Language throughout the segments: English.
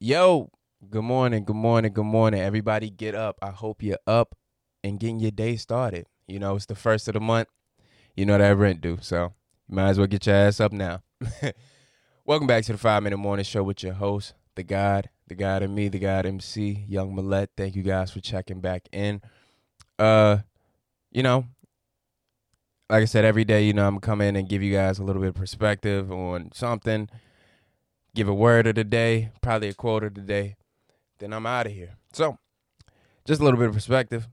Yo, good morning, good morning, good morning. Everybody get up. I hope you're up and getting your day started. You know, it's the first of the month. You know that rent due, so you might as well get your ass up now. Welcome back to the Five Minute Morning Show with your host, the God, the God and me, the God MC, Young Millette. Thank you guys for checking back in. Uh, you know, like I said, every day, you know, I'm in and give you guys a little bit of perspective on something give a word of the day, probably a quote of the day, then I'm out of here. So, just a little bit of perspective.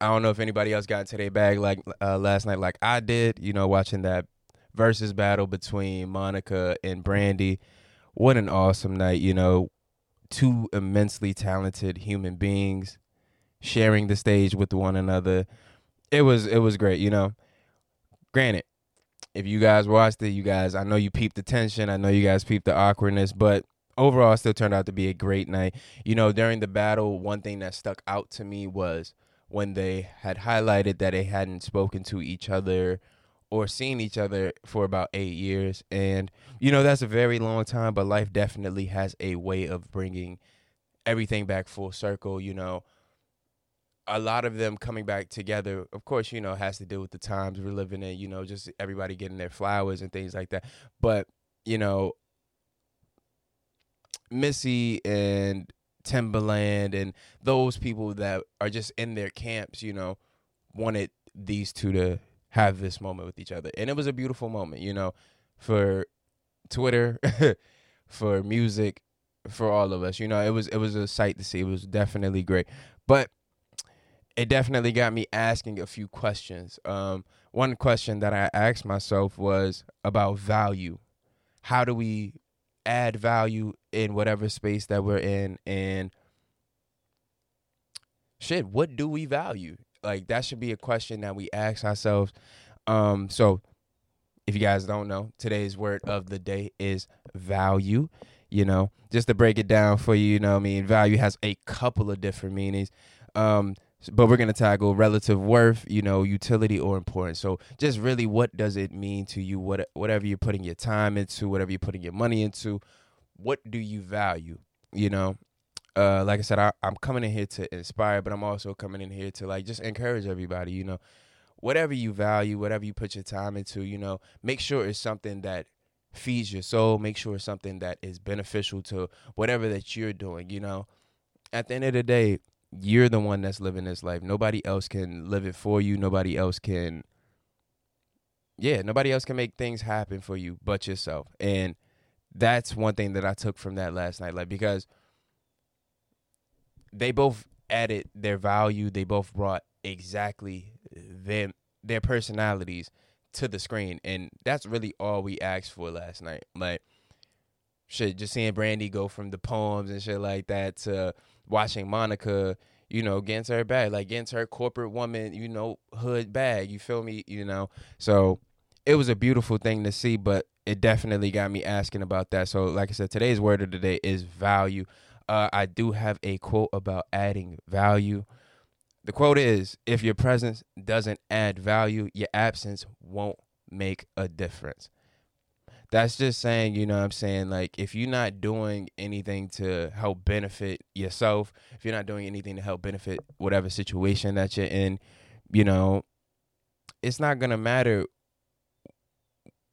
I don't know if anybody else got into their bag like uh, last night, like I did. You know, watching that Verzuz battle between Monica and Brandy. What an awesome night! You know, two immensely talented human beings sharing the stage with one another. It was it was great. You know, granted, if you guys watched it, you guys, I know you peeped the tension. I know you guys peeped the awkwardness, but overall, it still turned out to be a great night. You know, during the battle, one thing that stuck out to me was when they had highlighted that they hadn't spoken to each other or seen each other for about eight years. And, you know, that's a very long time, but life definitely has a way of bringing everything back full circle, you know a lot of them coming back together, of course, you know, has to do with the times we're living in, you know, just everybody getting their flowers and things like that. But, you know, Missy and Timbaland and those people that are just in their camps, you know, wanted these two to have this moment with each other. And it was a beautiful moment, you know, for Twitter, for music, for all of us. You know, it was it was a sight to see. It was definitely great. But it definitely got me asking a few questions. Um, one question that I asked myself was about value. How do we add value in whatever space that we're in? And shit, what do we value? Like that should be a question that we ask ourselves. Um, so if you guys don't know, today's word of the day is value. You know, just to break it down for you, you know, I mean, value has a couple of different meanings. Um, but we're going to tackle relative worth, you know, utility or importance. So just really what does it mean to you what whatever you're putting your time into, whatever you're putting your money into, what do you value, you know? Uh, like I said, I, I'm coming in here to inspire, but I'm also coming in here to like just encourage everybody, you know. Whatever you value, whatever you put your time into, you know, make sure it's something that feeds your soul, make sure it's something that is beneficial to whatever that you're doing, you know. At the end of the day, you're the one that's living this life. Nobody else can live it for you. Nobody else can yeah, nobody else can make things happen for you but yourself. And that's one thing that I took from that last night like because they both added their value, they both brought exactly them their personalities to the screen and that's really all we asked for last night. Like shit just seeing Brandy go from the poems and shit like that to watching Monica, you know, into her bag, like into her corporate woman, you know, hood bag. You feel me? You know, so it was a beautiful thing to see, but it definitely got me asking about that. So, like I said, today's word of the day is value. Uh, I do have a quote about adding value. The quote is If your presence doesn't add value, your absence won't make a difference that's just saying, you know what I'm saying? Like, if you're not doing anything to help benefit yourself, if you're not doing anything to help benefit whatever situation that you're in, you know, it's not going to matter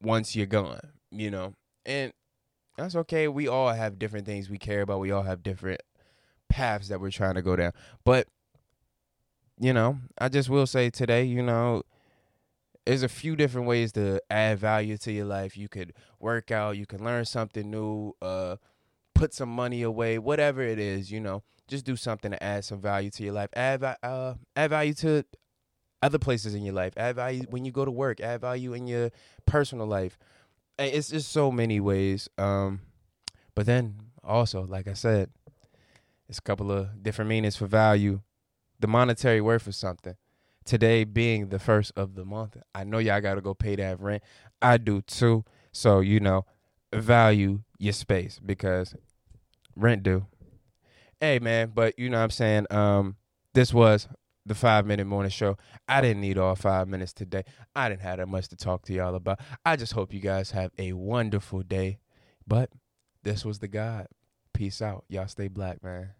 once you're gone, you know? And that's okay. We all have different things we care about. We all have different paths that we're trying to go down. But, you know, I just will say today, you know, there's a few different ways to add value to your life. You could work out, you can learn something new, uh, put some money away, whatever it is, you know, just do something to add some value to your life. Add uh, add value to other places in your life. Add value when you go to work. Add value in your personal life. It's just so many ways. Um, but then also, like I said, it's a couple of different meanings for value. The monetary worth of something today being the first of the month, I know y'all got to go pay that rent. I do too. So, you know, value your space because rent due. Hey, man, but you know what I'm saying? Um, this was the five minute morning show. I didn't need all five minutes today. I didn't have that much to talk to y'all about. I just hope you guys have a wonderful day. But this was the God. Peace out. Y'all stay black, man.